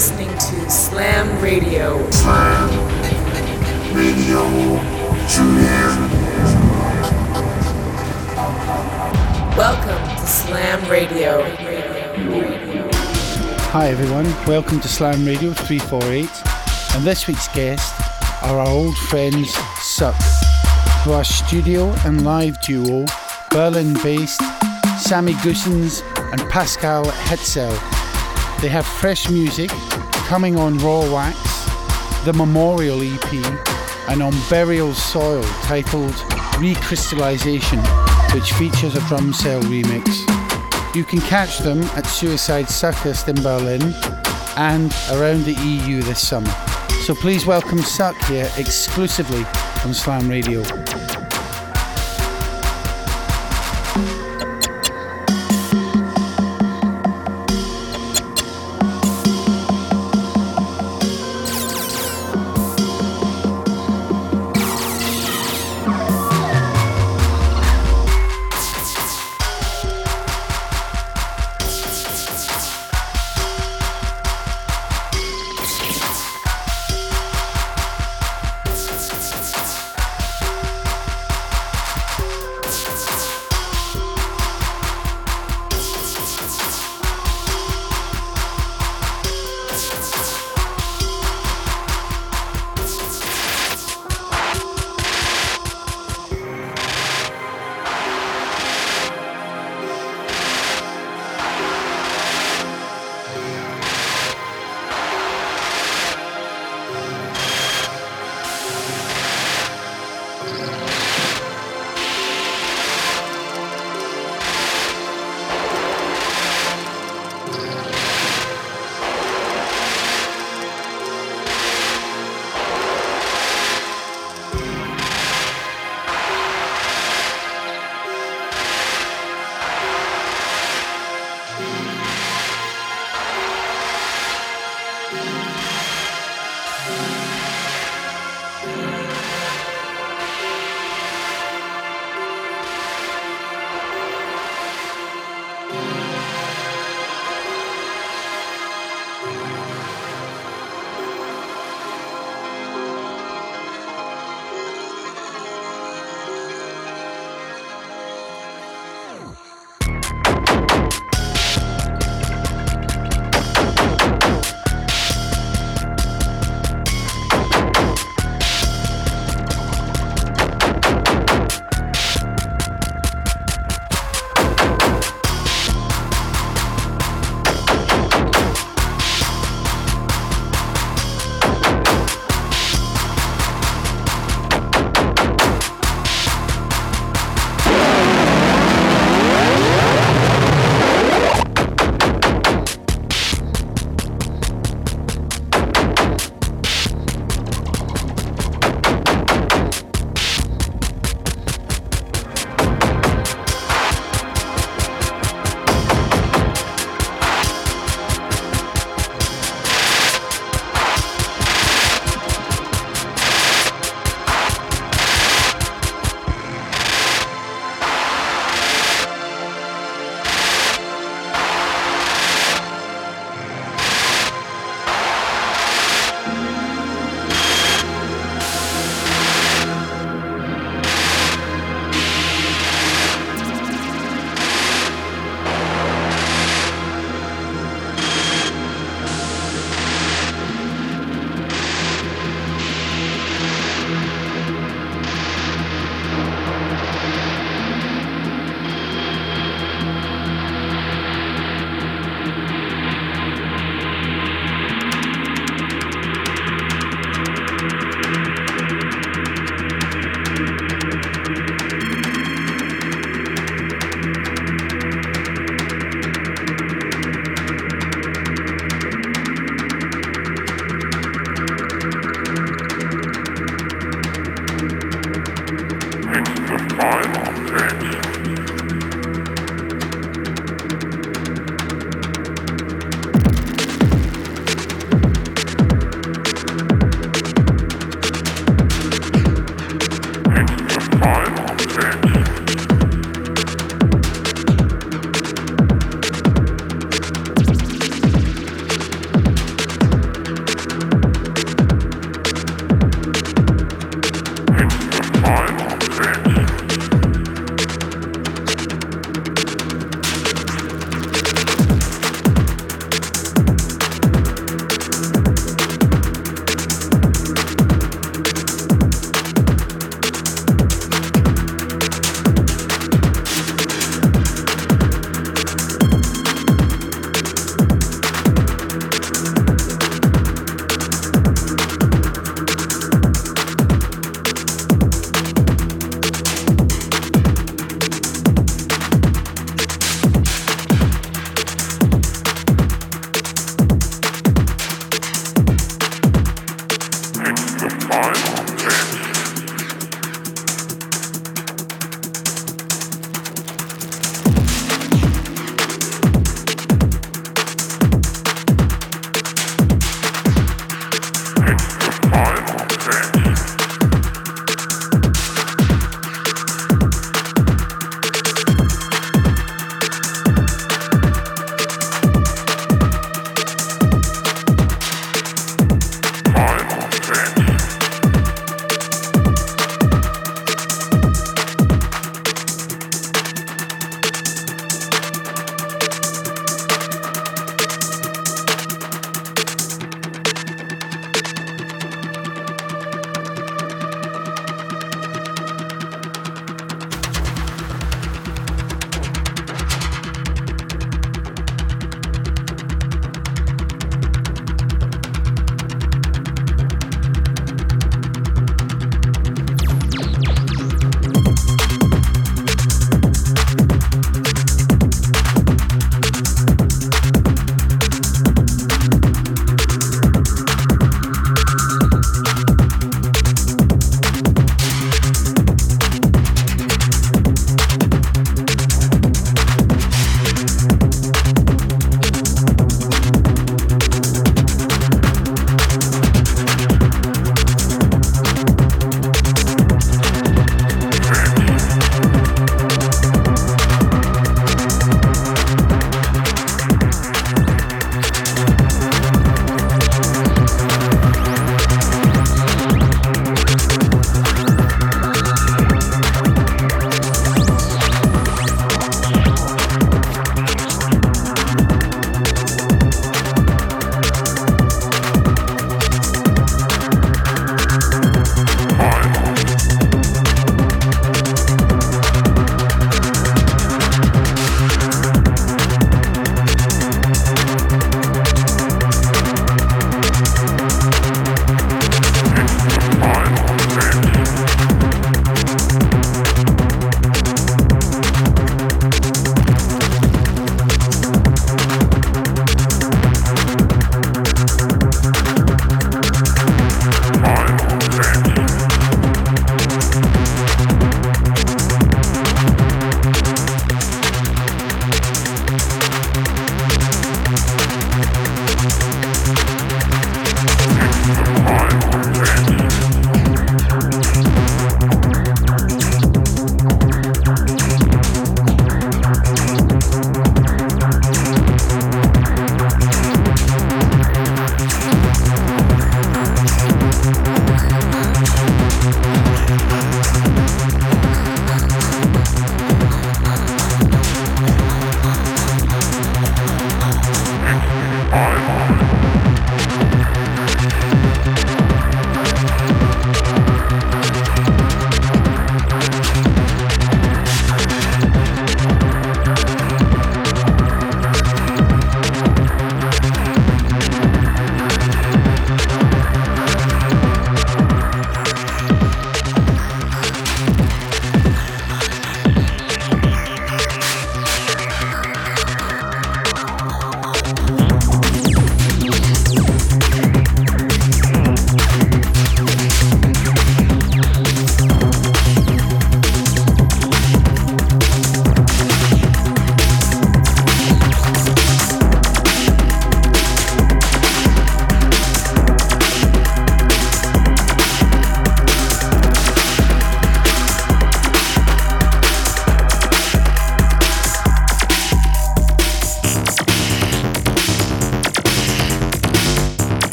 listening to Slam Radio. Slam Radio. Welcome to Slam Radio. Hi everyone, welcome to Slam Radio 348 and this week's guest are our old friends Suck, who are studio and live duo Berlin-based Sammy Goossens and Pascal Hetzel. They have fresh music coming on Raw Wax, the Memorial EP and on Burial Soil titled Recrystallization which features a Drumcell remix. You can catch them at Suicide Circus in Berlin and around the EU this summer. So please welcome Suck here exclusively on Slam Radio.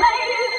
play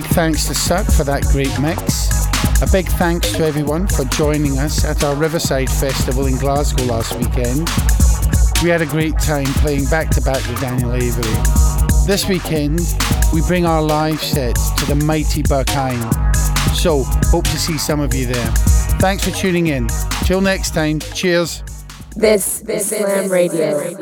big thanks to Suck for that great mix. A big thanks to everyone for joining us at our Riverside Festival in Glasgow last weekend. We had a great time playing back to back with Daniel Avery. This weekend, we bring our live set to the mighty Berghain. So, hope to see some of you there. Thanks for tuning in. Till next time, cheers. This, this is Slam Radio.